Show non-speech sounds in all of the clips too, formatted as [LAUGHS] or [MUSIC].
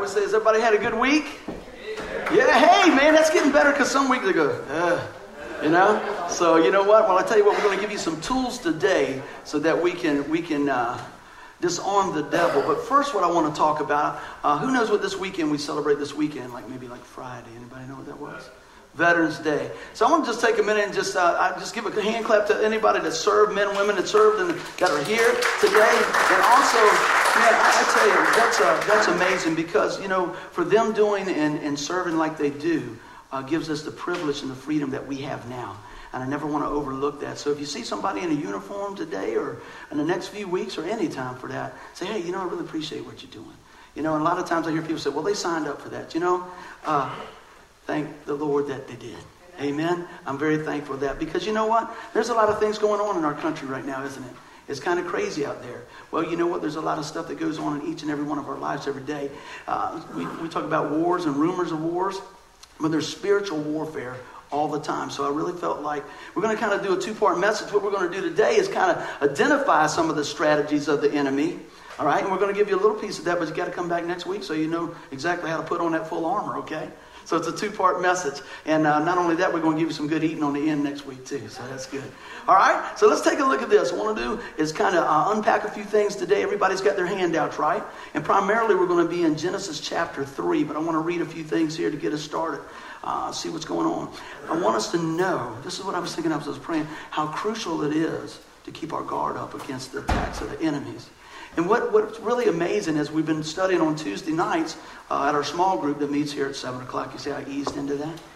always say, has everybody had a good week? Yeah, hey, man, that's getting better because some weeks they go, uh, you know? So, you know what? Well, I tell you what, we're going to give you some tools today so that we can, we can uh, disarm the devil. But first, what I want to talk about, uh, who knows what this weekend we celebrate this weekend? Like maybe like Friday. Anybody know what that was? Veterans Day. So I want to just take a minute and just uh, just give a hand clap to anybody that served, men and women that served and that are here today. And also, man, I, I tell you, that's uh, that's amazing because you know, for them doing and, and serving like they do, uh, gives us the privilege and the freedom that we have now. And I never want to overlook that. So if you see somebody in a uniform today or in the next few weeks or any time for that, say, hey, you know, I really appreciate what you're doing. You know, and a lot of times I hear people say, well, they signed up for that. You know, uh, thank the Lord that they did. Amen. I'm very thankful for that because you know what? There's a lot of things going on in our country right now, isn't it? It's kind of crazy out there. Well, you know what? There's a lot of stuff that goes on in each and every one of our lives every day. Uh, we, we talk about wars and rumors of wars, but there's spiritual warfare all the time. So I really felt like we're going to kind of do a two part message. What we're going to do today is kind of identify some of the strategies of the enemy. All right, and we're going to give you a little piece of that, but you got to come back next week so you know exactly how to put on that full armor, okay? So it's a two part message. And uh, not only that, we're going to give you some good eating on the end next week, too. So that's good. All right? So let's take a look at this. What I want to do is kind of uh, unpack a few things today. Everybody's got their handouts, right? And primarily, we're going to be in Genesis chapter 3, but I want to read a few things here to get us started. Uh, see what's going on. I want us to know this is what I was thinking of as I was praying how crucial it is to keep our guard up against the attacks of the enemies. And what, what's really amazing is we've been studying on Tuesday nights uh, at our small group that meets here at 7 o'clock. You see I eased into that? [LAUGHS]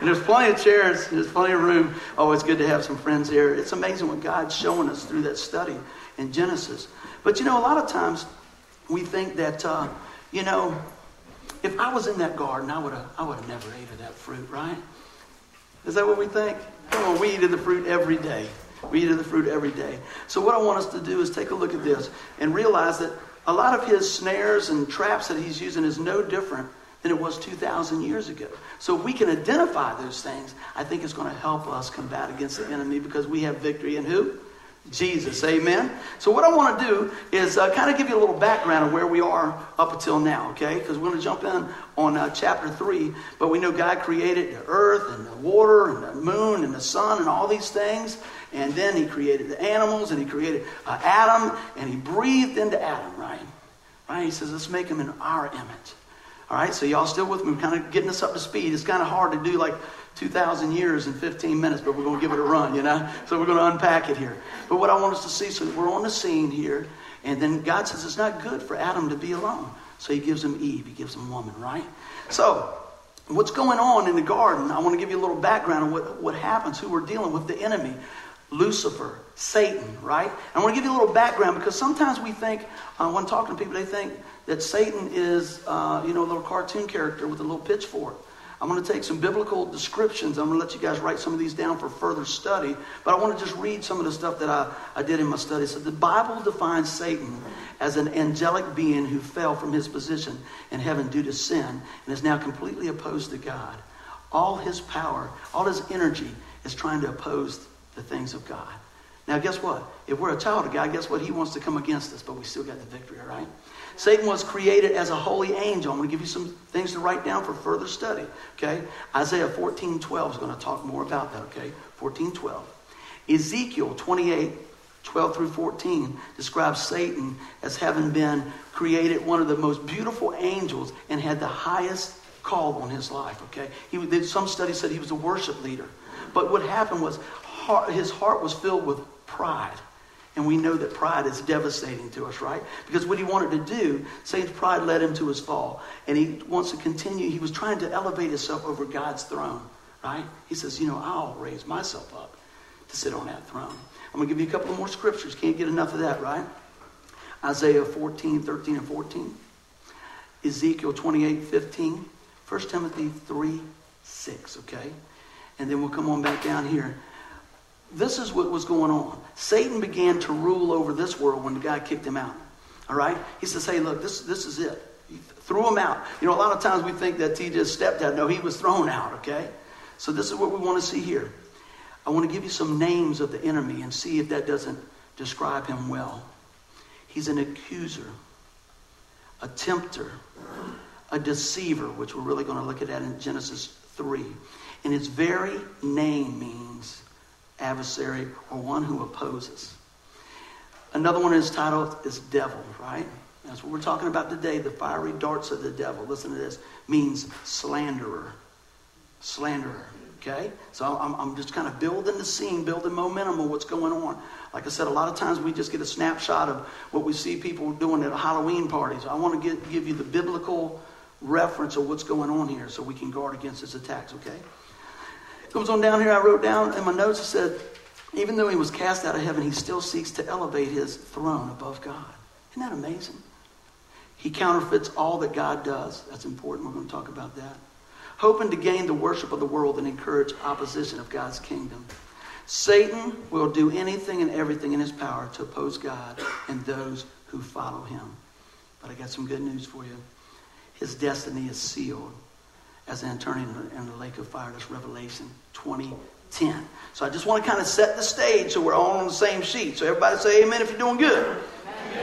And there's plenty of chairs, there's plenty of room. Oh, it's good to have some friends here. It's amazing what God's showing us through that study in Genesis. But you know, a lot of times we think that, uh, you know, if I was in that garden, I would have I would have never ate of that fruit, right? Is that what we think? Come on, we eat of the fruit every day. We eat of the fruit every day. So what I want us to do is take a look at this and realize that a lot of his snares and traps that he's using is no different than it was 2,000 years ago. So if we can identify those things, I think it's going to help us combat against the enemy because we have victory in who? Jesus. Amen. So what I want to do is uh, kind of give you a little background of where we are up until now, okay? Because we're going to jump in on uh, chapter 3. But we know God created the earth and the water and the moon and the sun and all these things. And then he created the animals and he created uh, Adam and he breathed into Adam, right? Right? He says, let's make him in our image. All right, so y'all still with me? We're kind of getting us up to speed. It's kind of hard to do like 2,000 years in 15 minutes, but we're going to give it a run, you know? So we're going to unpack it here. But what I want us to see, so we're on the scene here, and then God says it's not good for Adam to be alone. So he gives him Eve, he gives him woman, right? So what's going on in the garden, I want to give you a little background on what, what happens, who we're dealing with, the enemy. Lucifer, Satan, right? I want to give you a little background because sometimes we think, uh, when talking to people, they think that Satan is, uh, you know, a little cartoon character with a little pitchfork. I'm going to take some biblical descriptions. I'm going to let you guys write some of these down for further study. But I want to just read some of the stuff that I, I did in my study. So the Bible defines Satan as an angelic being who fell from his position in heaven due to sin and is now completely opposed to God. All his power, all his energy is trying to oppose the things of God. Now, guess what? If we're a child of God, guess what? He wants to come against us, but we still got the victory, all right? Satan was created as a holy angel. I'm going to give you some things to write down for further study, okay? Isaiah 14 12 is going to talk more about that, okay? 14 12. Ezekiel 28 12 through 14 describes Satan as having been created one of the most beautiful angels and had the highest call on his life, okay? He, some studies said he was a worship leader. But what happened was heart, his heart was filled with pride. And we know that pride is devastating to us, right? Because what he wanted to do, Satan's pride led him to his fall. And he wants to continue. He was trying to elevate himself over God's throne, right? He says, you know, I'll raise myself up to sit on that throne. I'm going to give you a couple more scriptures. Can't get enough of that, right? Isaiah 14, 13, and 14. Ezekiel 28, 15. 1 Timothy 3, 6, okay? And then we'll come on back down here. This is what was going on. Satan began to rule over this world when the guy kicked him out. All right? He says, hey, look, this, this is it. He threw him out. You know, a lot of times we think that he just stepped out. No, he was thrown out, okay? So this is what we want to see here. I want to give you some names of the enemy and see if that doesn't describe him well. He's an accuser, a tempter, a deceiver, which we're really going to look at that in Genesis 3. And his very name means adversary or one who opposes. Another one is titled is devil, right? That's what we're talking about today. The fiery darts of the devil. Listen to this. Means slanderer. Slanderer. Okay? So I'm, I'm just kind of building the scene, building momentum of what's going on. Like I said, a lot of times we just get a snapshot of what we see people doing at Halloween parties. I want to get, give you the biblical reference of what's going on here so we can guard against his attacks, okay? Comes on down here, I wrote down in my notes, it said, even though he was cast out of heaven, he still seeks to elevate his throne above God. Isn't that amazing? He counterfeits all that God does. That's important. We're going to talk about that. Hoping to gain the worship of the world and encourage opposition of God's kingdom. Satan will do anything and everything in his power to oppose God and those who follow him. But I got some good news for you. His destiny is sealed as an turning in the lake of fire. That's Revelation 2010. So I just want to kind of set the stage so we're all on the same sheet. So everybody say amen if you're doing good.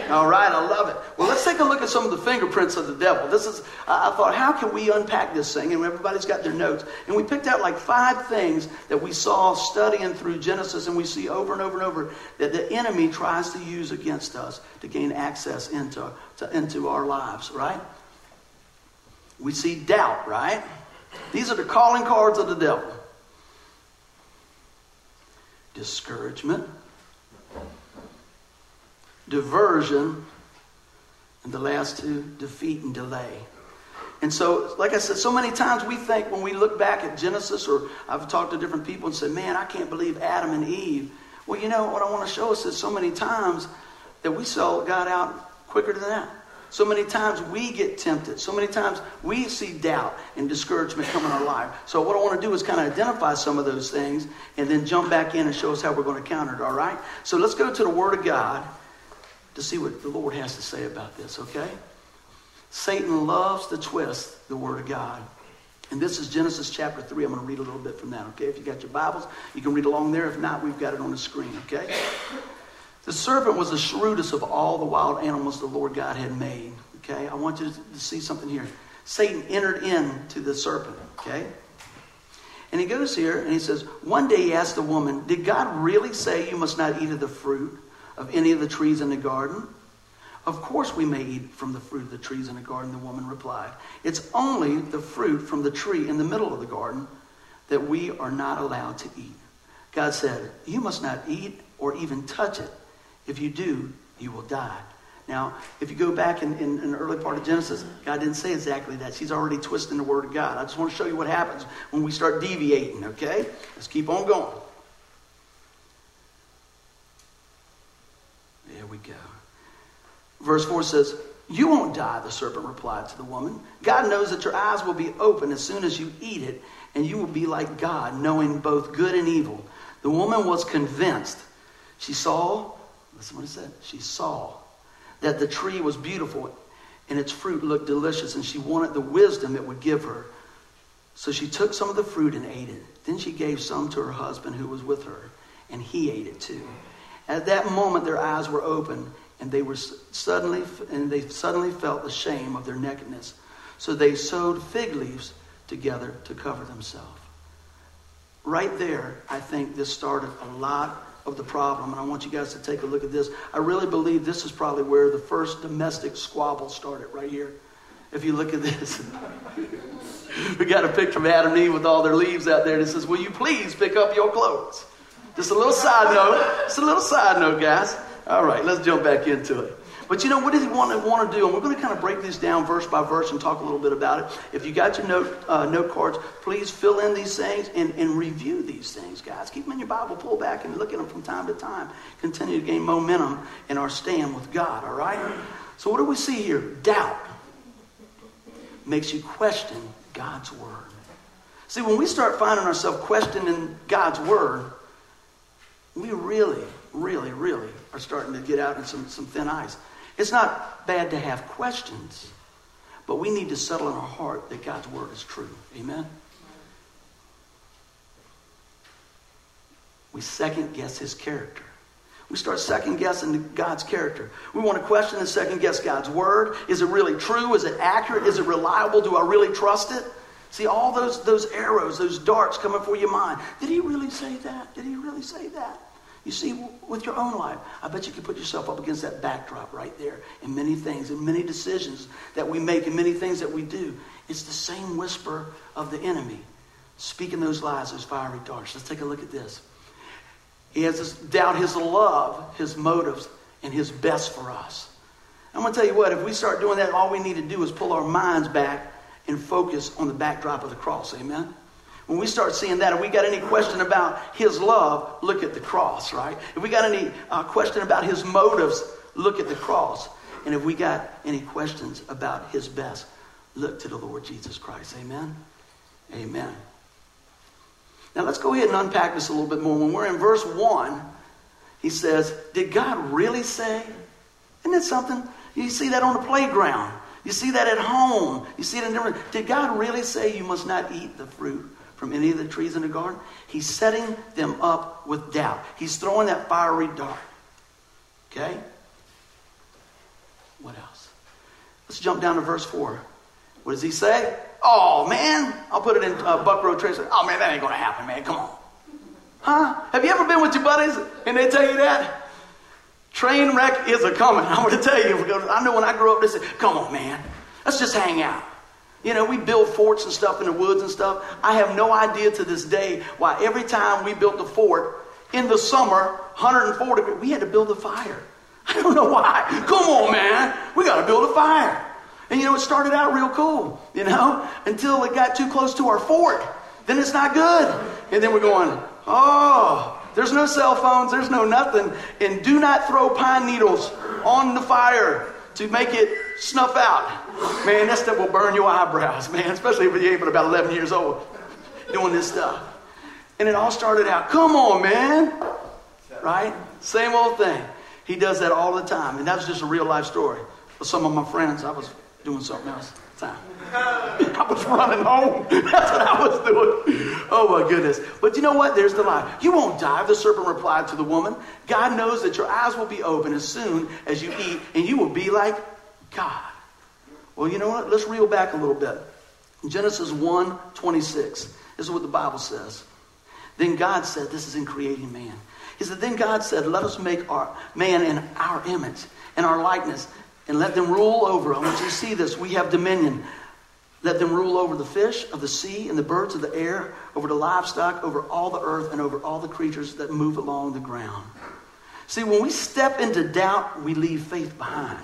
All right, I love it. Well, let's take a look at some of the fingerprints of the devil. This is, I thought, how can we unpack this thing? And everybody's got their notes. And we picked out like five things that we saw studying through Genesis, and we see over and over and over that the enemy tries to use against us to gain access into, to, into our lives, right? We see doubt, right? These are the calling cards of the devil discouragement diversion, and the last two, defeat and delay. And so, like I said, so many times we think when we look back at Genesis, or I've talked to different people and said, man, I can't believe Adam and Eve. Well, you know, what I want to show us is so many times that we saw God out quicker than that. So many times we get tempted. So many times we see doubt and discouragement come in our life. So what I want to do is kind of identify some of those things and then jump back in and show us how we're going to counter it, all right? So let's go to the Word of God to see what the Lord has to say about this, okay? Satan loves to twist the Word of God. And this is Genesis chapter 3. I'm going to read a little bit from that, okay? If you got your Bibles, you can read along there. If not, we've got it on the screen, okay? The serpent was the shrewdest of all the wild animals the Lord God had made, okay? I want you to see something here. Satan entered into the serpent, okay? And he goes here and he says, One day he asked the woman, Did God really say you must not eat of the fruit of any of the trees in the garden? Of course we may eat from the fruit of the trees in the garden, the woman replied. It's only the fruit from the tree in the middle of the garden that we are not allowed to eat. God said, You must not eat or even touch it. If you do, you will die. Now, if you go back in, in, in, the early part of Genesis, God didn't say exactly that. She's already twisting the word of God. I just want to show you what happens when we start deviating, okay? Let's keep on going. There we go. Verse 4 says, You won't die, the serpent replied to the woman. God knows that your eyes will be open as soon as you eat it, and you will be like God, knowing both good and evil. The woman was convinced. She saw, listen what it said, she saw that the tree was beautiful and its fruit looked delicious, and she wanted the wisdom it would give her. So she took some of the fruit and ate it. Then she gave some to her husband who was with her, and he ate it too. At that moment, their eyes were open, and they were suddenly and they suddenly felt the shame of their nakedness. So they sewed fig leaves together to cover themselves. Right there, I think this started a lot of the problem, and I want you guys to take a look at this. I really believe this is probably where the first domestic squabble started, right here. If you look at this, [LAUGHS] we got a picture of Adam and Eve with all their leaves out there, and it says, Will you please pick up your clothes? Just a little side note. Just a little side note, guys. All right, let's jump back into it. But you know, what does he want to, want to do? And we're going to kind of break this down verse by verse and talk a little bit about it. If you got your note, uh, note cards, please fill in these things and, and review these things, guys. Keep them in your Bible, pull back and look at them from time to time. Continue to gain momentum in our stand with God, all right? So, what do we see here? Doubt makes you question God's word. See, when we start finding ourselves questioning God's word, we really, really, really are starting to get out in some, some thin ice. It's not bad to have questions, but we need to settle in our heart that God's word is true. Amen? We second guess his character. We start second guessing God's character. We want to question and second guess God's word. Is it really true? Is it accurate? Is it reliable? Do I really trust it? See, all those, those arrows, those darts coming for your mind. Did he really say that? Did he really say that? You see, with your own life, I bet you can put yourself up against that backdrop right there in many things, in many decisions that we make, in many things that we do. It's the same whisper of the enemy speaking those lies, those fiery darts. Let's take a look at this. He has this doubt his love, his motives, and his best for us. I'm going to tell you what, if we start doing that, all we need to do is pull our minds back and focus on the backdrop of the cross. Amen? When we start seeing that, if we got any question about his love, look at the cross, right? If we got any uh, question about his motives, look at the cross. And if we got any questions about his best, look to the Lord Jesus Christ. Amen? Amen. Now let's go ahead and unpack this a little bit more. When we're in verse 1, he says, Did God really say? Isn't that something? You see that on the playground. You see that at home. You see it in different. Did God really say you must not eat the fruit from any of the trees in the garden? He's setting them up with doubt. He's throwing that fiery dart. Okay? What else? Let's jump down to verse 4. What does he say? Oh, man. I'll put it in uh, Buck Road Translation. Oh, man, that ain't going to happen, man. Come on. Huh? Have you ever been with your buddies and they tell you that? Train wreck is a coming. [LAUGHS] I'm going to tell you. I know when I grew up, they said, come on, man. Let's just hang out. You know, we build forts and stuff in the woods and stuff. I have no idea to this day why every time we built a fort in the summer, 140, we had to build a fire. [LAUGHS] I don't know why. Come on, man. We got to build a fire. And you know, it started out real cool, you know, until it got too close to our fort. Then it's not good. And then we're going, oh, there's no cell phones, there's no nothing. And do not throw pine needles on the fire to make it snuff out. Man, that stuff will burn your eyebrows, man, especially if you're even about 11 years old doing this stuff. And it all started out, come on, man. Right? Same old thing. He does that all the time. And that's just a real life story. For some of my friends, I was doing something else time. I was running home. [LAUGHS] That's what I was doing. Oh my goodness. But you know what? There's the lie. You won't die. The serpent replied to the woman. God knows that your eyes will be open as soon as you eat, and you will be like God. Well, you know what? Let's reel back a little bit. Genesis 1 26. This is what the Bible says. Then God said, This is in creating man. He said, Then God said, Let us make our man in our image and our likeness and let them rule over. I want you to see this. We have dominion. Let them rule over the fish of the sea and the birds of the air, over the livestock, over all the earth, and over all the creatures that move along the ground. See, when we step into doubt, we leave faith behind.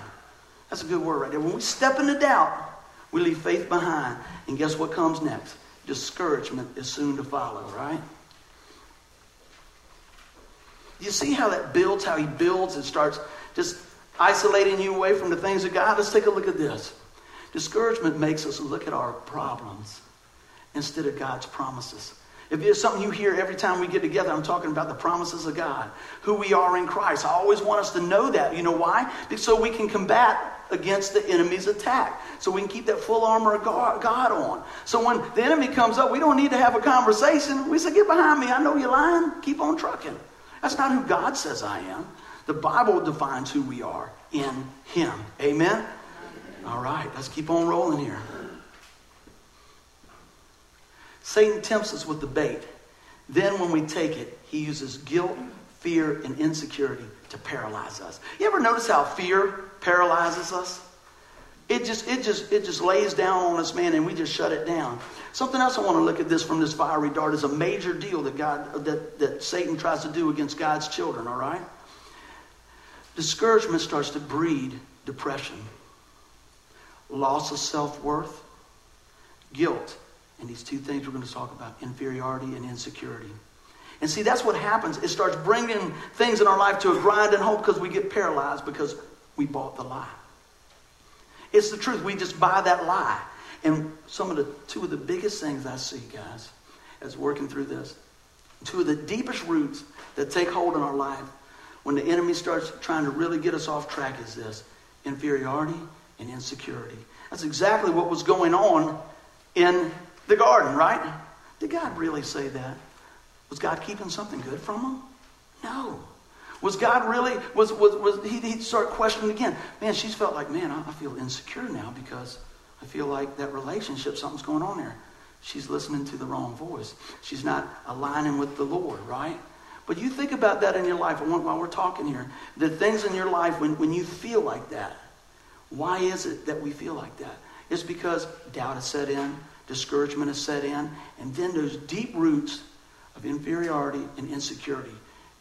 That's a good word right there. When we step into doubt, we leave faith behind. And guess what comes next? Discouragement is soon to follow, right? You see how that builds, how he builds and starts just isolating you away from the things of God. Let's take a look at this. Discouragement makes us look at our problems instead of God's promises. If there's something you hear every time we get together, I'm talking about the promises of God, who we are in Christ. I always want us to know that. You know why? Because so we can combat against the enemy's attack. So we can keep that full armor of God on. So when the enemy comes up, we don't need to have a conversation. We say, Get behind me. I know you're lying. Keep on trucking. That's not who God says I am. The Bible defines who we are in Him. Amen? All right, let's keep on rolling here. Satan tempts us with the bait. Then, when we take it, he uses guilt, fear, and insecurity to paralyze us. You ever notice how fear paralyzes us? It just, it just, it just lays down on us, man, and we just shut it down. Something else I want to look at this from this fiery dart is a major deal that God, that, that Satan tries to do against God's children. All right. Discouragement starts to breed depression, loss of self worth, guilt, and these two things we're going to talk about inferiority and insecurity. And see, that's what happens. It starts bringing things in our life to a grinding halt because we get paralyzed because we bought the lie. It's the truth. We just buy that lie. And some of the two of the biggest things I see, guys, as working through this, two of the deepest roots that take hold in our life when the enemy starts trying to really get us off track is this inferiority and insecurity. That's exactly what was going on in the garden, right? Did God really say that? Was God keeping something good from them? No. Was God really, was, was, was he, he'd start questioning again. Man, she's felt like, man, I, I feel insecure now because I feel like that relationship, something's going on there. She's listening to the wrong voice. She's not aligning with the Lord, right? But you think about that in your life while we're talking here. The things in your life when, when you feel like that. Why is it that we feel like that? It's because doubt has set in, discouragement has set in, and then those deep roots of inferiority and insecurity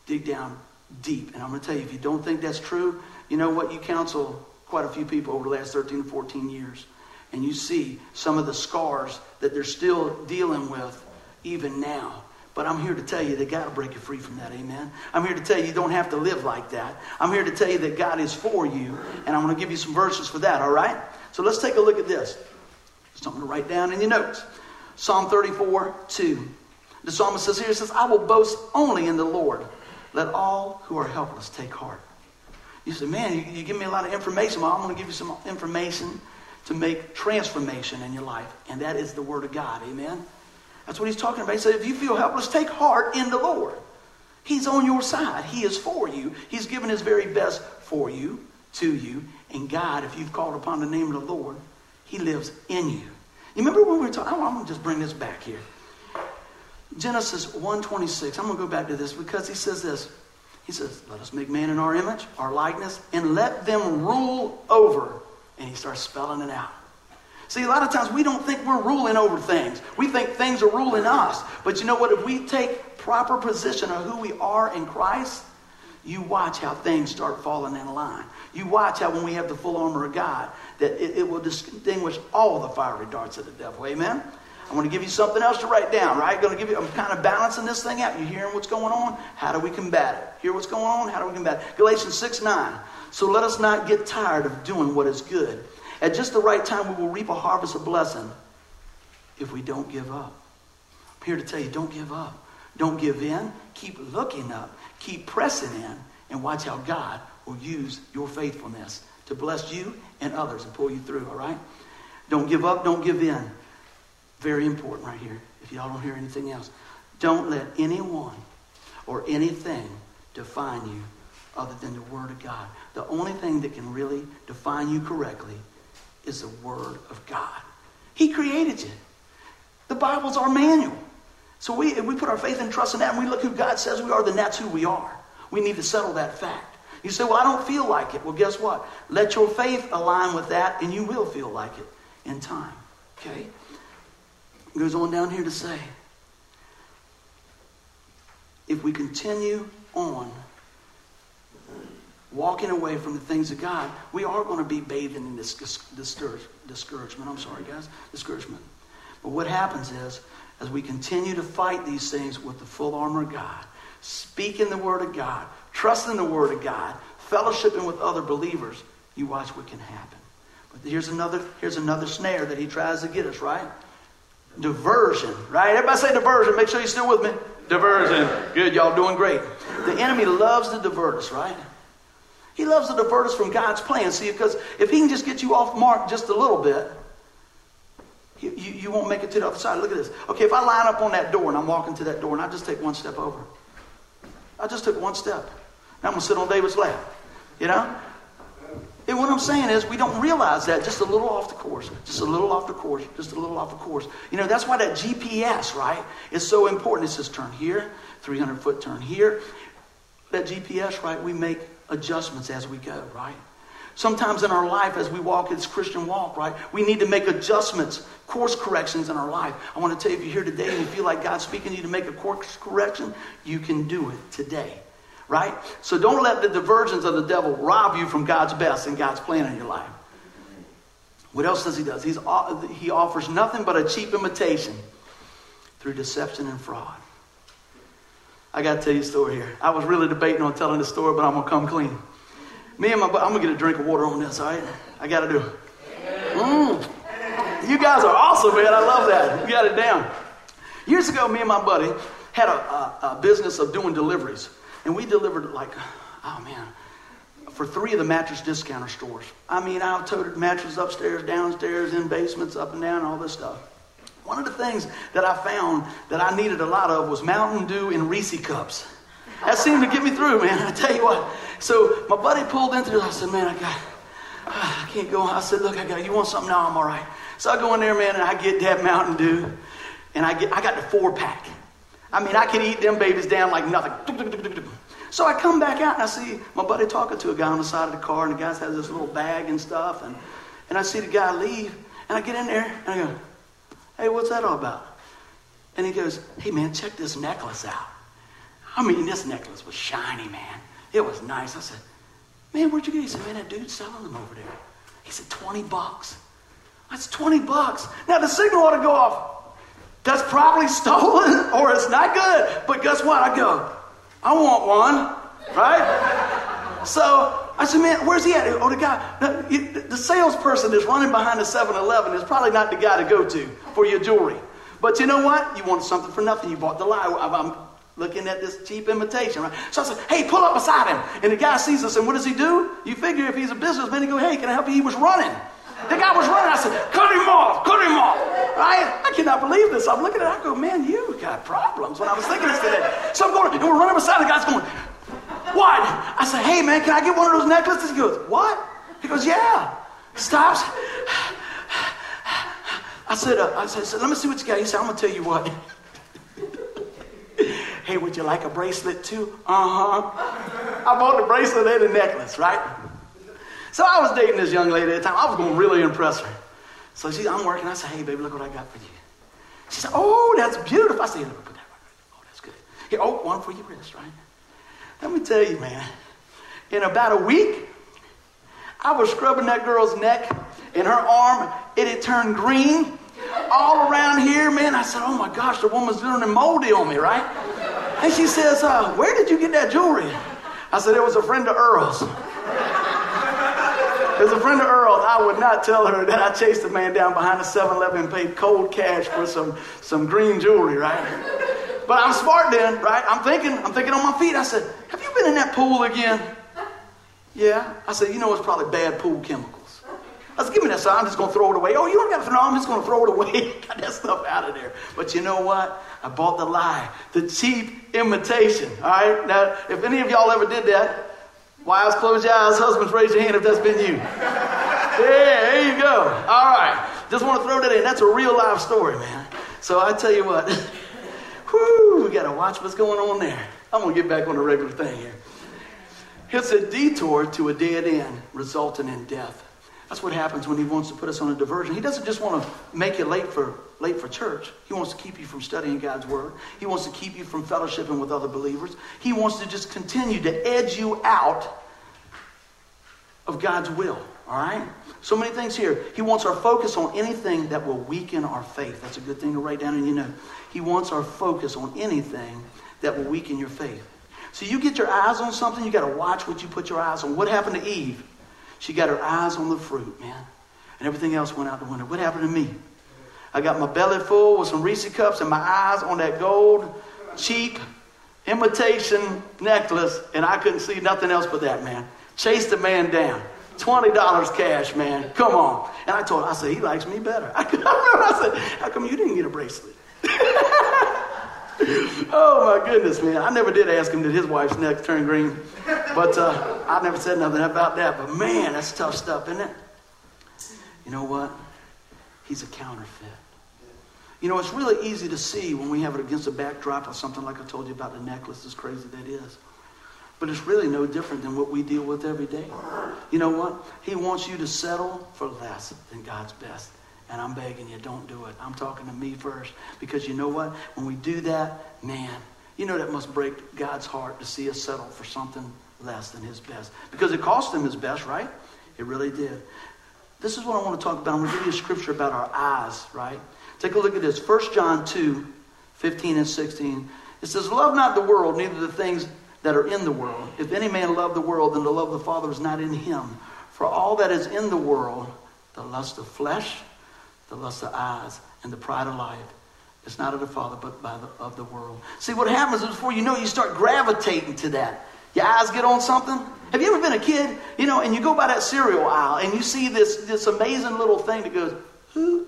dig down deep. And I'm going to tell you, if you don't think that's true, you know what? You counsel quite a few people over the last 13 to 14 years, and you see some of the scars that they're still dealing with even now. But I'm here to tell you they got to break you free from that. Amen. I'm here to tell you you don't have to live like that. I'm here to tell you that God is for you, and I'm going to give you some verses for that. All right. So let's take a look at this. Something to write down in your notes. Psalm 34, 2. The psalmist says here, says, I will boast only in the Lord. Let all who are helpless take heart. You say, man, you, you give me a lot of information. Well, I'm going to give you some information to make transformation in your life. And that is the Word of God. Amen. That's what he's talking about. He said, if you feel helpless, take heart in the Lord. He's on your side. He is for you. He's given his very best for you, to you. And God, if you've called upon the name of the Lord, he lives in you. You remember when we were talking? I'm going to just bring this back here. Genesis 1:26. I'm going to go back to this because he says this. He says, "Let us make man in our image, our likeness, and let them rule over." And he starts spelling it out. See, a lot of times we don't think we're ruling over things. We think things are ruling us. But you know what? If we take proper position of who we are in Christ, you watch how things start falling in line. You watch how when we have the full armor of God, that it, it will distinguish all the fiery darts of the devil. Amen? I want to give you something else to write down, right? Going to give you, I'm kind of balancing this thing out. You hearing what's going on? How do we combat it? Hear what's going on? How do we combat it? Galatians 6 9. So let us not get tired of doing what is good. At just the right time, we will reap a harvest of blessing if we don't give up. I'm here to tell you don't give up. Don't give in. Keep looking up. Keep pressing in. And watch how God will use your faithfulness to bless you and others and pull you through, all right? Don't give up. Don't give in. Very important right here, if y'all don't hear anything else. Don't let anyone or anything define you other than the Word of God. The only thing that can really define you correctly is the Word of God. He created you. The Bible's our manual. So we, we put our faith and trust in that and we look who God says we are, then that's who we are. We need to settle that fact. You say, Well, I don't feel like it. Well, guess what? Let your faith align with that and you will feel like it in time. Okay? Goes on down here to say, if we continue on walking away from the things of God, we are going to be bathing in this discouragement. I'm sorry, guys, discouragement. But what happens is, as we continue to fight these things with the full armor of God, speaking the Word of God, trusting the Word of God, fellowshipping with other believers, you watch what can happen. But here's another, here's another snare that he tries to get us, right? Diversion, right? Everybody say diversion. Make sure you're still with me. Diversion. Good, y'all doing great. The enemy loves to divert us, right? He loves to divert us from God's plan. See, because if he can just get you off mark just a little bit, you, you, you, won't make it to the other side. Look at this. Okay, if I line up on that door and I'm walking to that door and I just take one step over, I just took one step. Now I'm going to sit on David's lap. You know? And what I'm saying is, we don't realize that just a little off the course, just a little off the course, just a little off the course. You know, that's why that GPS, right, is so important. It says turn here, 300 foot turn here. That GPS, right, we make adjustments as we go, right? Sometimes in our life, as we walk this Christian walk, right, we need to make adjustments, course corrections in our life. I want to tell you, if you're here today and you feel like God's speaking to you to make a course correction, you can do it today, right? So don't let the diversions of the devil rob you from God's best and God's plan in your life. What else does he do? He's, he offers nothing but a cheap imitation through deception and fraud. I got to tell you a story here. I was really debating on telling the story, but I'm going to come clean. Me and my I'm going to get a drink of water on this, all right? I got to do it. Mm. You guys are awesome, man. I love that. You got it down. Years ago, me and my buddy had a, a, a business of doing deliveries. And we delivered like, oh man, for three of the mattress discounter stores. I mean, I've toted mattresses upstairs, downstairs, in basements, up and down, all this stuff. One of the things that I found that I needed a lot of was Mountain Dew in Reese cups. That seemed to get me through, man. I tell you what. So my buddy pulled in through. I said, man, I got, I can't go. I said, look, I got. You want something? No, I'm all right. So I go in there, man, and I get that Mountain Dew, and I get, I got the four pack. I mean, I can eat them babies down like nothing. So I come back out and I see my buddy talking to a guy on the side of the car, and the guy has this little bag and stuff, and, and I see the guy leave, and I get in there and I go, hey, what's that all about? And he goes, hey man, check this necklace out. I mean, this necklace was shiny, man. It was nice. I said, man, where'd you get it? He said, man, that dude's selling them over there. He said, 20 bucks. That's 20 bucks. Now the signal ought to go off. That's probably stolen [LAUGHS] or it's not good. But guess what? I go, I want one, right? So I said, man, where's he at? Oh, the guy, the, salesperson is running behind the 7 Eleven is probably not the guy to go to for your jewelry. But you know what? You want something for nothing. You bought the lie. I'm looking at this cheap imitation, right? So I said, hey, pull up beside him. And the guy sees us, and what does he do? You figure if he's a businessman, he go, hey, can I help you? He was running. The guy was running. I said, cut him off, cut him off. Right? I cannot believe this. I'm looking at it. I go, man, you got problems. When I was thinking this today. So I'm going, and we're running beside the guy's going, what? I said, hey, man, can I get one of those necklaces? He goes, what? He goes, yeah. Stops. I said, uh, I said, let me see what you got. He said, I'm going to tell you what. [LAUGHS] hey, would you like a bracelet too? Uh huh. I bought the bracelet and the necklace, right? So I was dating this young lady at the time. I was going to really impress her. So she, I'm working. I said, hey, baby, look what I got for you. She said, oh, that's beautiful. I said, put that right. Oh, that's good. Here, oh, one for your wrist, right? Let me tell you, man, in about a week, I was scrubbing that girl's neck and her arm. It had turned green all around here, man. I said, oh my gosh, the woman's doing a moldy on me, right? And she says, uh, where did you get that jewelry? I said, it was a friend of Earl's. As a friend of Earl's, I would not tell her that I chased a man down behind a 7-Eleven and paid cold cash for some, some green jewelry, right? But I'm smart then, right? I'm thinking, I'm thinking on my feet. I said, Have you been in that pool again? Yeah. I said, You know, it's probably bad pool chemicals. I said, Give me that stuff. I'm just going to throw it away. Oh, you don't got to throw I'm just going to throw it away. [LAUGHS] got that stuff out of there. But you know what? I bought the lie, the cheap imitation. All right? Now, if any of y'all ever did that, wives, close your eyes. Husbands, raise your hand if that's been you. Yeah, there you go. All right. Just want to throw that in. That's a real life story, man. So I tell you what. [LAUGHS] Whew, we got to watch what's going on there. I'm going to get back on the regular thing here. It's a detour to a dead end, resulting in death. That's what happens when he wants to put us on a diversion. He doesn't just want to make you late for late for church. He wants to keep you from studying God's word. He wants to keep you from fellowshipping with other believers. He wants to just continue to edge you out of God's will. All right? So many things here. He wants our focus on anything that will weaken our faith. That's a good thing to write down and you know. He wants our focus on anything that will weaken your faith. So you get your eyes on something, you got to watch what you put your eyes on. What happened to Eve? She got her eyes on the fruit, man. And everything else went out the window. What happened to me? I got my belly full with some Reese cups and my eyes on that gold, cheap, imitation necklace, and I couldn't see nothing else but that, man. Chased the man down. $20 cash, man. Come on. And I told him, I said, he likes me better. I, [LAUGHS] remember I said, how come you didn't get a bracelet? [LAUGHS] oh my goodness, man. I never did ask him did his wife's neck turn green. But uh, I never said nothing about that. But man, that's tough stuff, isn't it? You know what? He's a counterfeit. You know, it's really easy to see when we have it against a backdrop of something like I told you about the necklace, as crazy that is. But it's really no different than what we deal with every day. You know what? He wants you to settle for less than God's best. And I'm begging you, don't do it. I'm talking to me first. Because you know what? When we do that, man, you know that must break God's heart to see us settle for something less than his best. Because it cost him his best, right? It really did. This is what I want to talk about. I'm going to give you a scripture about our eyes, right? Take a look at this. 1 John 2, 15 and 16. It says, Love not the world, neither the things that are in the world. If any man love the world, then the love of the Father is not in him. For all that is in the world, the lust of flesh, the lust of eyes, and the pride of life. It's not of the Father, but by the, of the world. See, what happens is before you know you start gravitating to that. Your eyes get on something. Have you ever been a kid, you know, and you go by that cereal aisle and you see this, this amazing little thing that goes, who?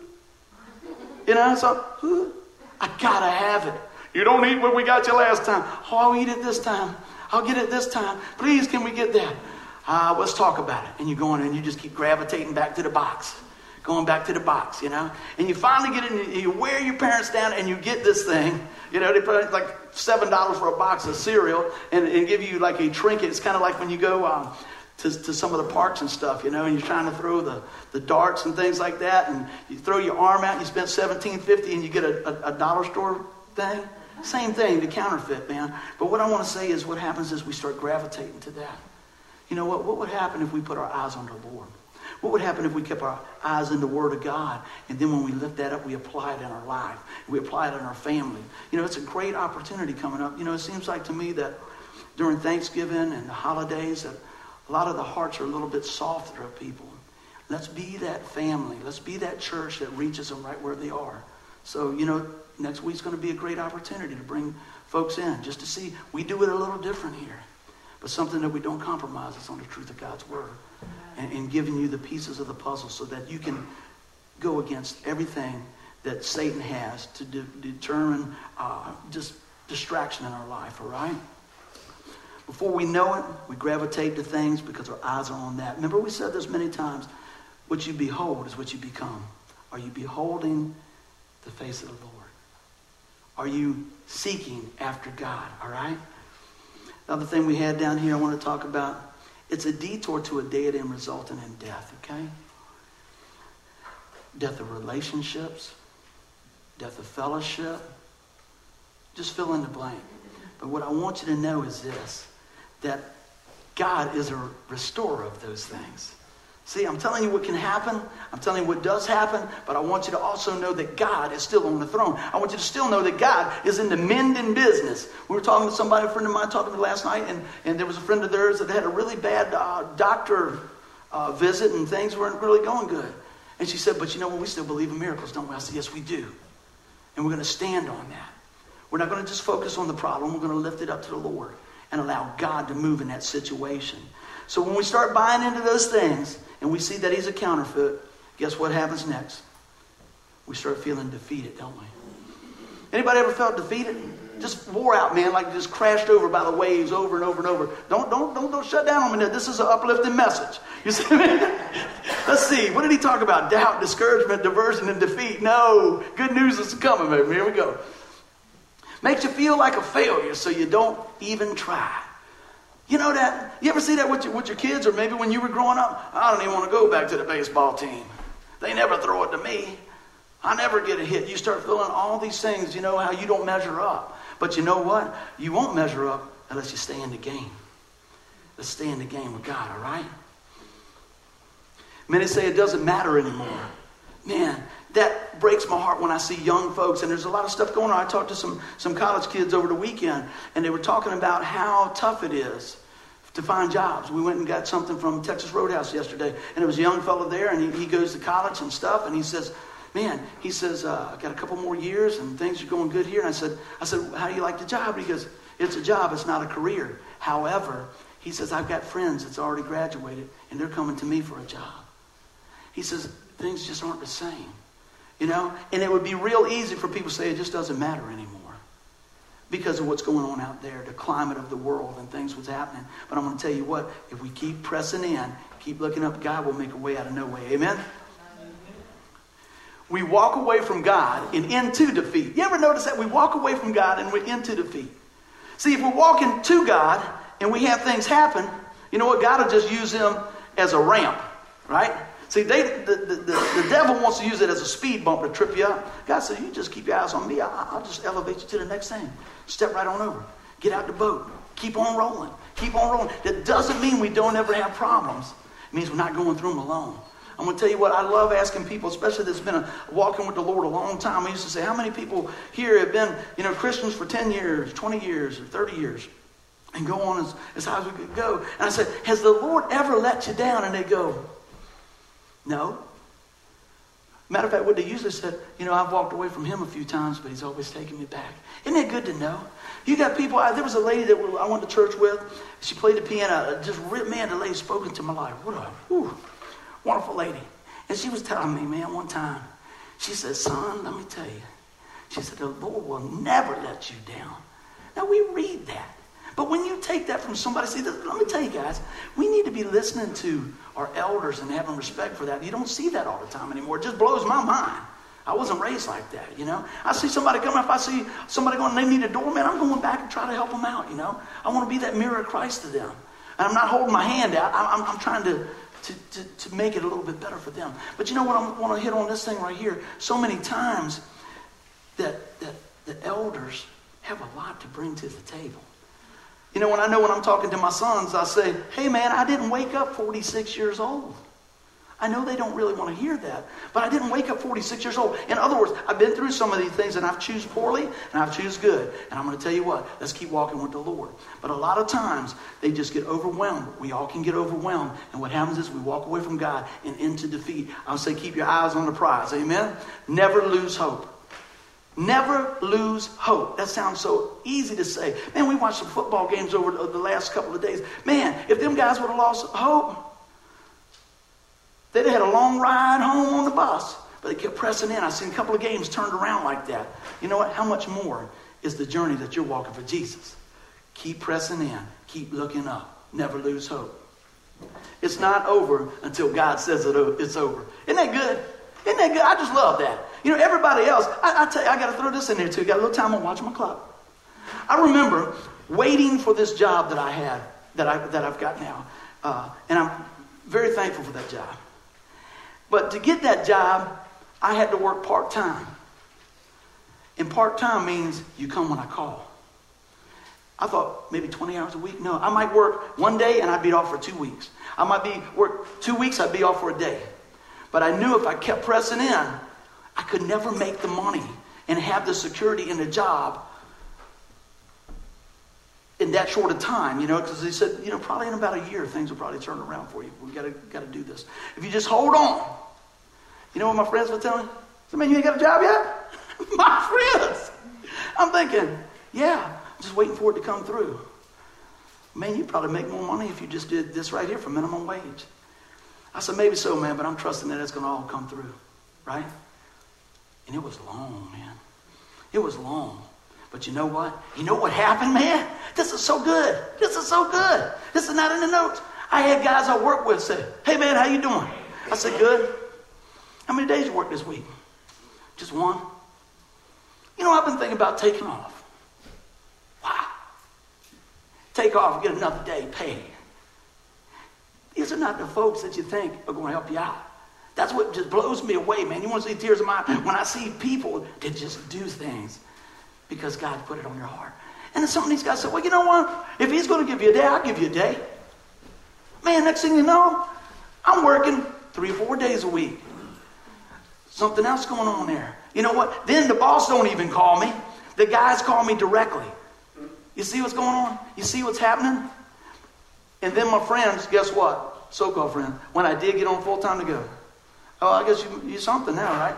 You know, so, who? I gotta have it. You don't eat what we got you last time. Oh, I'll eat it this time. I'll get it this time. Please, can we get that? Uh, let's talk about it. And you go in and you just keep gravitating back to the box going back to the box, you know? And you finally get and you wear your parents down and you get this thing. You know, they put like $7 for a box of cereal and, and give you like a trinket. It's kind of like when you go um, to, to some of the parks and stuff, you know, and you're trying to throw the, the darts and things like that. And you throw your arm out and you spend $17.50 and you get a, a, a dollar store thing. Same thing, the counterfeit, man. But what I want to say is what happens is we start gravitating to that. You know what? What would happen if we put our eyes on the Lord? What would happen if we kept our eyes in the Word of God and then when we lift that up, we apply it in our life? We apply it in our family. You know, it's a great opportunity coming up. You know, it seems like to me that during Thanksgiving and the holidays that a lot of the hearts are a little bit softer of people. Let's be that family. Let's be that church that reaches them right where they are. So, you know, next week's going to be a great opportunity to bring folks in just to see we do it a little different here. But something that we don't compromise is on the truth of God's Word and, and giving you the pieces of the puzzle so that you can go against everything that Satan has to de- determine uh, just distraction in our life, all right? Before we know it, we gravitate to things because our eyes are on that. Remember, we said this many times what you behold is what you become. Are you beholding the face of the Lord? Are you seeking after God, all right? Another thing we had down here I want to talk about it's a detour to a dead end resulting in death, okay? Death of relationships, death of fellowship. Just fill in the blank. But what I want you to know is this that God is a restorer of those things. See, I'm telling you what can happen. I'm telling you what does happen, but I want you to also know that God is still on the throne. I want you to still know that God is in the mending business. We were talking to somebody, a friend of mine, talking to last night, and, and there was a friend of theirs that had a really bad uh, doctor uh, visit, and things weren't really going good. And she said, But you know what? We still believe in miracles, don't we? I said, Yes, we do. And we're going to stand on that. We're not going to just focus on the problem, we're going to lift it up to the Lord and allow God to move in that situation. So when we start buying into those things, and we see that he's a counterfeit, guess what happens next? We start feeling defeated, don't we? Anybody ever felt defeated? Just wore out, man, like just crashed over by the waves over and over and over. Don't don't don't, don't shut down on me. This is an uplifting message. You see? [LAUGHS] Let's see. What did he talk about? Doubt, discouragement, diversion, and defeat. No. Good news is coming, baby. Here we go. Makes you feel like a failure, so you don't even try. You know that? You ever see that with your, with your kids, or maybe when you were growing up? I don't even want to go back to the baseball team. They never throw it to me. I never get a hit. You start feeling all these things, you know, how you don't measure up. But you know what? You won't measure up unless you stay in the game. Let's stay in the game with God, all right? Many say it doesn't matter anymore. Man, that breaks my heart when I see young folks, and there's a lot of stuff going on. I talked to some, some college kids over the weekend, and they were talking about how tough it is to find jobs. We went and got something from Texas Roadhouse yesterday, and there was a young fellow there, and he, he goes to college and stuff, and he says, man, he says, uh, I got a couple more years, and things are going good here. And I said, I said, how do you like the job? And he goes, it's a job, it's not a career. However, he says, I've got friends that's already graduated, and they're coming to me for a job. He says, things just aren't the same. You know? And it would be real easy for people to say it just doesn't matter anymore because of what's going on out there, the climate of the world and things what's happening. But I'm going to tell you what, if we keep pressing in, keep looking up, God will make a way out of no way. Amen? We walk away from God and into defeat. You ever notice that? We walk away from God and we're into defeat. See, if we're walking to God and we have things happen, you know what? God will just use them as a ramp, right? See, they, the, the, the, the, devil wants to use it as a speed bump to trip you up. God said, You just keep your eyes on me. I, will just elevate you to the next thing. Step right on over. Get out the boat. Keep on rolling. Keep on rolling. That doesn't mean we don't ever have problems, it means we're not going through them alone. I'm going to tell you what, I love asking people, especially that's been a, walking with the Lord a long time. I used to say, How many people here have been you know, Christians for 10 years, 20 years, or 30 years? And go on as, as high as we could go. And I said, Has the Lord ever let you down? And they go, no. Matter of fact, what they usually said, you know, I've walked away from him a few times, but he's always taken me back. Isn't it good to know? You got people, I, there was a lady that I went to church with. She played the piano. Uh, just, man, the lady spoke into my life. What a whew, wonderful lady. And she was telling me, man, one time, she said, son, let me tell you. She said, The Lord will never let you down. Now we read that. But when you take that from somebody, see, let me tell you guys, we need to be listening to our elders and having respect for that. You don't see that all the time anymore. It just blows my mind. I wasn't raised like that, you know. I see somebody coming up, I see somebody going, they need a doorman, I'm going back and try to help them out, you know. I want to be that mirror of Christ to them. And I'm not holding my hand out. I'm, I'm, I'm trying to, to, to, to, make it a little bit better for them. But you know what? I want to hit on this thing right here. So many times that, that the elders have a lot to bring to the table. You know, when I know when I'm talking to my sons, I say, hey man, I didn't wake up 46 years old. I know they don't really want to hear that, but I didn't wake up 46 years old. In other words, I've been through some of these things and I've choose poorly and I've choose good. And I'm going to tell you what, let's keep walking with the Lord. But a lot of times they just get overwhelmed. We all can get overwhelmed. And what happens is we walk away from God and into defeat. I'll say keep your eyes on the prize. Amen? Never lose hope. Never lose hope. That sounds so easy to say. Man, we watched some football games over the last couple of days. Man, if them guys would have lost hope, They'd have had a long ride home on the bus, but they kept pressing in. I've seen a couple of games turned around like that. You know what? How much more is the journey that you're walking for Jesus? Keep pressing in, keep looking up, never lose hope. It's not over until God says it's over. Isn't that good? Isn't that good? I just love that. You know, everybody else, I, I tell you, I got to throw this in there too. Got a little time, I'm watching my clock. I remember waiting for this job that I had, that, I, that I've got now. Uh, and I'm very thankful for that job. But to get that job, I had to work part time. And part time means you come when I call. I thought maybe 20 hours a week. No, I might work one day and I'd be off for two weeks. I might be work two weeks, I'd be off for a day. But I knew if I kept pressing in, I could never make the money and have the security in the job in that short a time, you know, because he said, you know, probably in about a year, things will probably turn around for you. We've got to, got to do this. If you just hold on, you know what my friends were telling me? I man, you ain't got a job yet? [LAUGHS] my friends. I'm thinking, yeah, just waiting for it to come through. Man, you'd probably make more money if you just did this right here for minimum wage. I said, maybe so, man, but I'm trusting that it's going to all come through, right? And it was long, man. It was long. But you know what? You know what happened, man? This is so good. This is so good. This is not in the notes. I had guys I work with say, hey, man, how you doing? I said, good. How many days you work this week? Just one? You know, I've been thinking about taking off. Wow. Take off, get another day paid. These are not the folks that you think are going to help you out. That's what just blows me away, man. You want to see tears of my when I see people that just do things because God put it on your heart. And then some of these guys said, well, you know what? If he's going to give you a day, I'll give you a day. Man, next thing you know, I'm working three or four days a week. Something else going on there. You know what? Then the boss don't even call me. The guys call me directly. You see what's going on? You see what's happening? And then my friends, guess what? So-called friend, when I did get on full time to go, oh, I guess you, you're something now, right?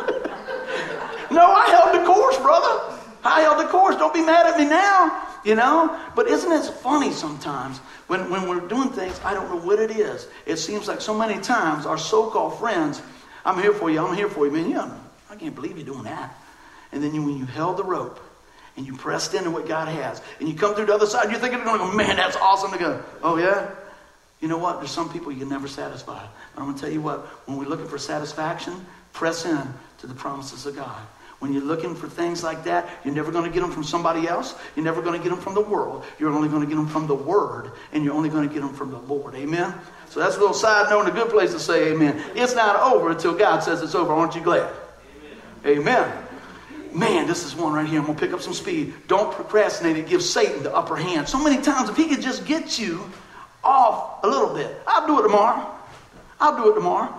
[LAUGHS] No, I held the course, brother. I held the course. Don't be mad at me now, you know? But isn't it funny sometimes when, when we're doing things, I don't know what it is. It seems like so many times our so called friends, I'm here for you, I'm here for you. Man, yeah, I can't believe you're doing that. And then you, when you held the rope and you pressed into what God has, and you come through the other side, you're thinking, man, that's awesome to go. Oh, yeah? You know what? There's some people you can never satisfy. But I'm going to tell you what, when we're looking for satisfaction, press in to the promises of God. When you're looking for things like that, you're never going to get them from somebody else. You're never going to get them from the world. You're only going to get them from the Word, and you're only going to get them from the Lord. Amen? So that's a little side note and a good place to say amen. It's not over until God says it's over. Aren't you glad? Amen. amen. Man, this is one right here. I'm going to pick up some speed. Don't procrastinate and give Satan the upper hand. So many times, if he could just get you off a little bit, I'll do it tomorrow. I'll do it tomorrow.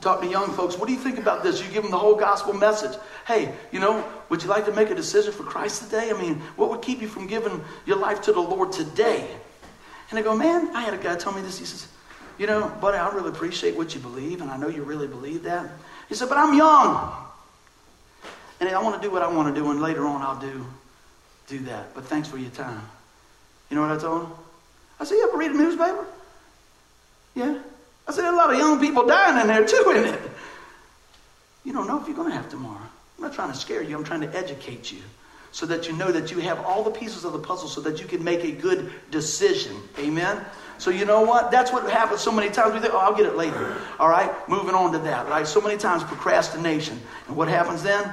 Talk to young folks. What do you think about this? You give them the whole gospel message. Hey, you know, would you like to make a decision for Christ today? I mean, what would keep you from giving your life to the Lord today? And they go, man, I had a guy tell me this. He says, you know, buddy, I really appreciate what you believe, and I know you really believe that. He said, but I'm young. And I want to do what I want to do, and later on I'll do, do that. But thanks for your time. You know what I told him? I said, you ever read a newspaper? Yeah. I said, a lot of young people dying in there too, in it. You don't know if you're going to have tomorrow. I'm not trying to scare you, I'm trying to educate you so that you know that you have all the pieces of the puzzle so that you can make a good decision. Amen? So you know what? That's what happens so many times. We think, oh, I'll get it later. All right? Moving on to that, right? So many times procrastination. And what happens then?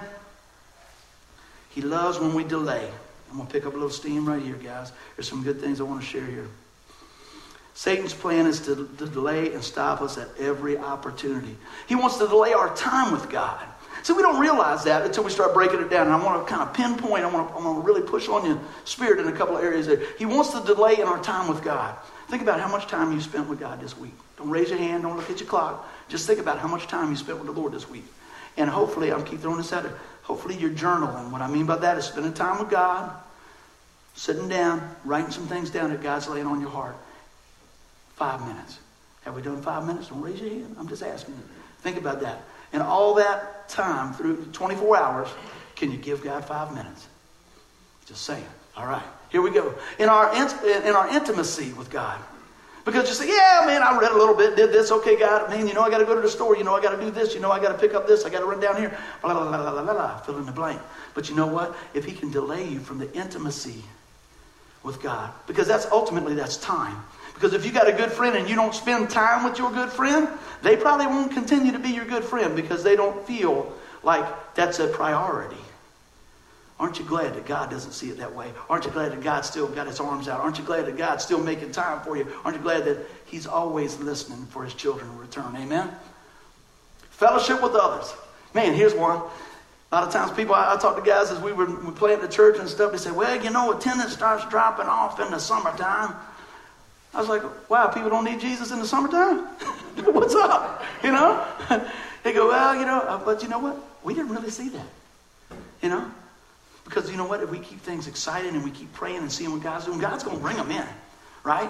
He loves when we delay. I'm going to pick up a little steam right here, guys. There's some good things I want to share here. Satan's plan is to, to delay and stop us at every opportunity. He wants to delay our time with God. So we don't realize that until we start breaking it down. And I want to kind of pinpoint, I want to, I want to really push on your spirit in a couple of areas there. He wants to delay in our time with God. Think about how much time you spent with God this week. Don't raise your hand, don't look at your clock. Just think about how much time you spent with the Lord this week. And hopefully, I'm keep throwing this out there, hopefully you're journaling. What I mean by that is spending time with God, sitting down, writing some things down that God's laying on your heart. Five minutes. Have we done five minutes? Don't raise your hand. I'm just asking you. Think about that. And all that time through 24 hours, can you give God five minutes? Just saying. All right, here we go. In our, in our intimacy with God. Because you say, yeah, man, I read a little bit, did this, okay, God, man, you know I got to go to the store, you know I got to do this, you know I got to pick up this, I got to run down here, blah, blah, blah, blah, blah, blah, fill in the blank. But you know what? If he can delay you from the intimacy with God, because that's ultimately that's time. Because if you got a good friend and you don't spend time with your good friend, they probably won't continue to be your good friend because they don't feel like that's a priority. Aren't you glad that God doesn't see it that way? Aren't you glad that God still got his arms out? Aren't you glad that God's still making time for you? Aren't you glad that he's always listening for his children to return? Amen? Fellowship with others. Man, here's one. A lot of times people, I, I talk to guys as we were we play at the church and stuff, they say, well, you know, attendance starts dropping off in the summertime. I was like, wow, people don't need Jesus in the summertime? [LAUGHS] What's up? You know? [LAUGHS] they go, well, you know, uh, but you know what? We didn't really see that. You know? Because you know what? If we keep things exciting and we keep praying and seeing what God's doing, God's going to bring them in. Right?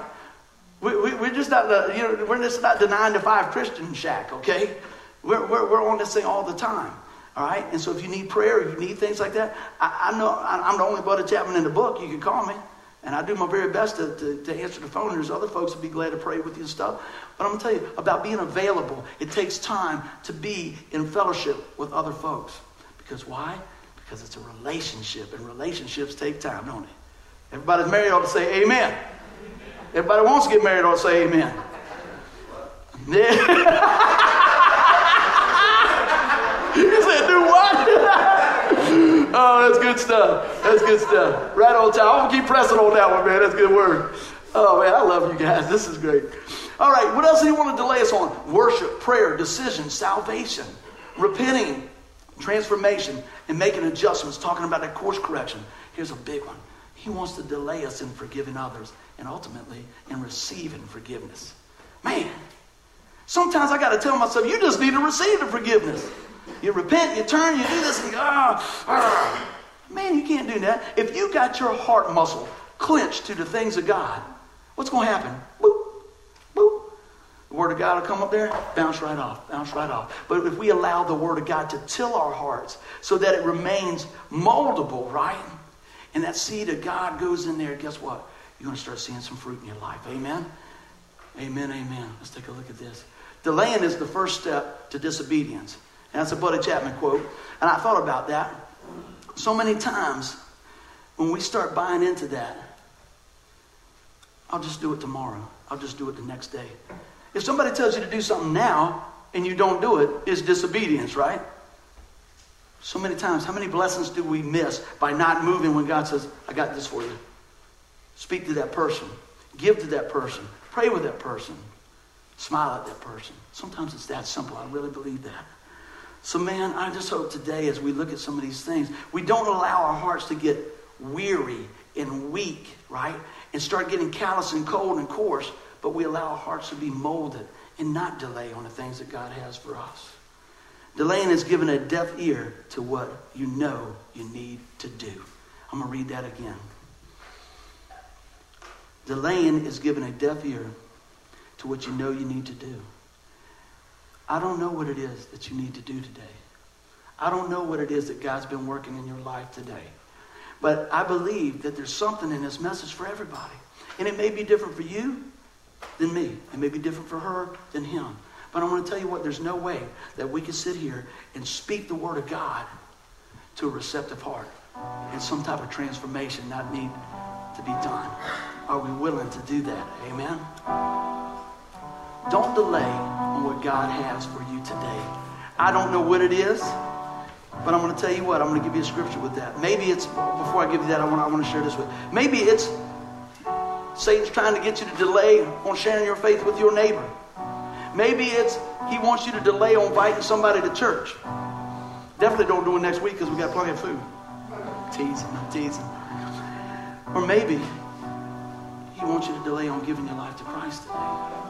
We, we, we're just not, the, you know, we're just not the nine to five Christian shack, okay? We're, we're, we're on this thing all the time. All right? And so if you need prayer, if you need things like that, I, I know I'm the only Brother Chapman in the book. You can call me. And I do my very best to, to, to, answer the phone. There's other folks that be glad to pray with you and stuff. But I'm going to tell you about being available. It takes time to be in fellowship with other folks. Because why? Because it's a relationship, and relationships take time, don't they? Everybody's married ought to say amen. Everybody wants to get married ought to say amen. [LAUGHS] Yeah. do what? [LAUGHS] oh, that's good stuff. That's good stuff. Right on time. I'm going to keep pressing on that one, man. That's good word. Oh, man, I love you guys. This is great. All right, what else do you want to delay us on? Worship, prayer, decision, salvation, repenting, transformation, and making adjustments, talking about that course correction. Here's a big one. He wants to delay us in forgiving others and ultimately in receiving forgiveness. Man, sometimes I got to tell myself, you just need to receive the forgiveness. You repent, you turn, you do this, and you go, ah, ah. Man, you can't do that. If you got your heart muscle clenched to the things of God, what's going to happen? Boop, boop. The Word of God will come up there, bounce right off, bounce right off. But if we allow the Word of God to till our hearts so that it remains moldable, right? And that seed of God goes in there, guess what? You're going to start seeing some fruit in your life. Amen? Amen, amen. Let's take a look at this. Delaying is the first step to disobedience. That's a Buddy Chapman quote. And I thought about that. So many times when we start buying into that, I'll just do it tomorrow. I'll just do it the next day. If somebody tells you to do something now and you don't do it, it's disobedience, right? So many times, how many blessings do we miss by not moving when God says, I got this for you? Speak to that person, give to that person, pray with that person, smile at that person. Sometimes it's that simple. I really believe that. So, man, I just hope today, as we look at some of these things, we don't allow our hearts to get weary and weak, right? And start getting callous and cold and coarse, but we allow our hearts to be molded and not delay on the things that God has for us. Delaying is giving a deaf ear to what you know you need to do. I'm going to read that again. Delaying is giving a deaf ear to what you know you need to do. I don't know what it is that you need to do today. I don't know what it is that God's been working in your life today. But I believe that there's something in this message for everybody. And it may be different for you than me. It may be different for her than him. But I want to tell you what, there's no way that we can sit here and speak the word of God to a receptive heart and some type of transformation not need to be done. Are we willing to do that? Amen. Don't delay what God has for you today. I don't know what it is, but I'm going to tell you what. I'm going to give you a scripture with that. Maybe it's before I give you that. I want I want to share this with. Maybe it's Satan's trying to get you to delay on sharing your faith with your neighbor. Maybe it's he wants you to delay on inviting somebody to church. Definitely don't do it next week because we got plenty of food. Teasing, teasing. Or maybe he wants you to delay on giving your life to Christ today.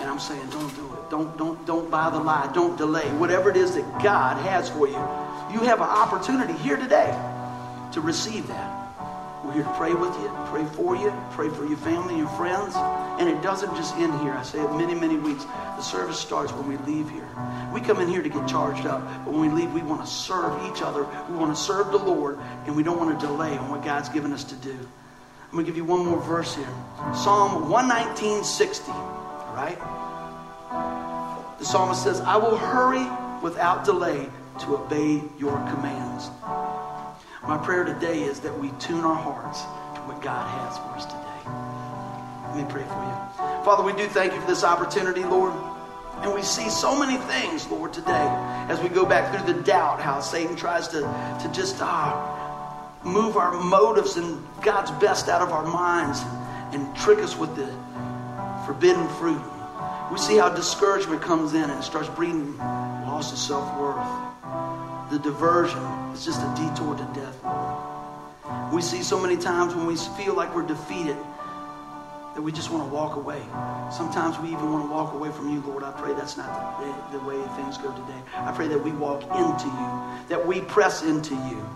And I'm saying, don't do it. Don't, don't, don't buy the lie. Don't delay. Whatever it is that God has for you, you have an opportunity here today to receive that. We're here to pray with you, pray for you, pray for your family, your friends. And it doesn't just end here. I say it many, many weeks. The service starts when we leave here. We come in here to get charged up, but when we leave, we want to serve each other. We want to serve the Lord, and we don't want to delay on what God's given us to do. I'm going to give you one more verse here Psalm 119, 60. Right? The psalmist says, I will hurry without delay to obey your commands. My prayer today is that we tune our hearts to what God has for us today. Let me pray for you. Father, we do thank you for this opportunity, Lord. And we see so many things, Lord, today as we go back through the doubt, how Satan tries to, to just uh, move our motives and God's best out of our minds and trick us with the forbidden fruit. We see how discouragement comes in and starts breeding loss of self worth the diversion is just a detour to death. We see so many times when we feel like we're defeated that we just want to walk away. Sometimes we even want to walk away from you, Lord. I pray that's not the, the way things go today. I pray that we walk into you, that we press into you.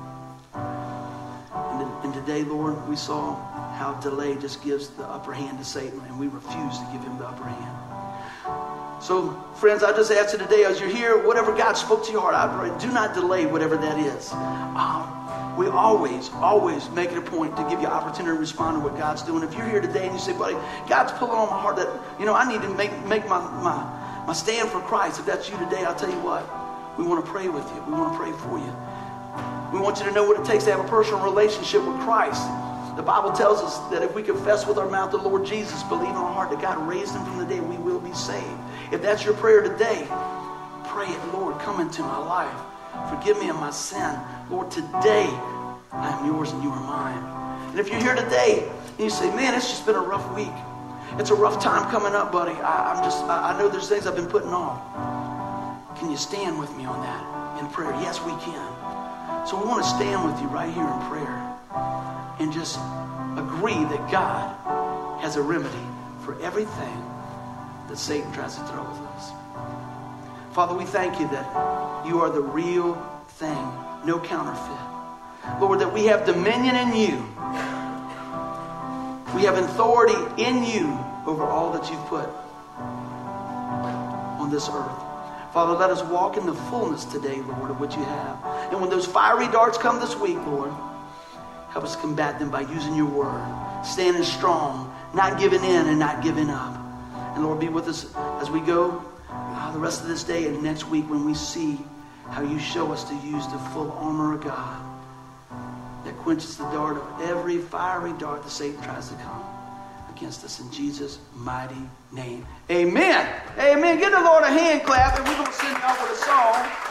And, and today, Lord, we saw how delay just gives the upper hand to Satan, and we refuse to give him the upper hand. So, friends, I just ask you today, as you're here, whatever God spoke to your heart, I pray, do not delay whatever that is. Um, we always, always make it a point to give you opportunity to respond to what God's doing. If you're here today and you say, buddy, God's pulling on my heart that, you know, I need to make, make my, my, my stand for Christ. If that's you today, I'll tell you what, we want to pray with you. We want to pray for you. We want you to know what it takes to have a personal relationship with Christ. The Bible tells us that if we confess with our mouth the Lord Jesus, believe in our heart that God raised him from the dead, we will be saved. If that's your prayer today, pray it, Lord, come into my life. Forgive me of my sin. Lord, today I am yours and you are mine. And if you're here today and you say, man, it's just been a rough week. It's a rough time coming up, buddy. I, am just, I, I know there's things I've been putting off. Can you stand with me on that in prayer? Yes, we can. So we want to stand with you right here in prayer and just agree that God has a remedy for everything that Satan tries to throw at us. Father, we thank you that you are the real thing, no counterfeit. Lord, that we have dominion in you. We have authority in you over all that you've put on this earth. Father, let us walk in the fullness today, Lord, of what you have. And when those fiery darts come this week, Lord, help us combat them by using your word, standing strong, not giving in and not giving up. And Lord, be with us as we go uh, the rest of this day and next week when we see how you show us to use the full armor of God that quenches the dart of every fiery dart that Satan tries to come against us in Jesus' mighty name. Amen. Amen. Give the Lord a hand clap, and we're going to send out with a song.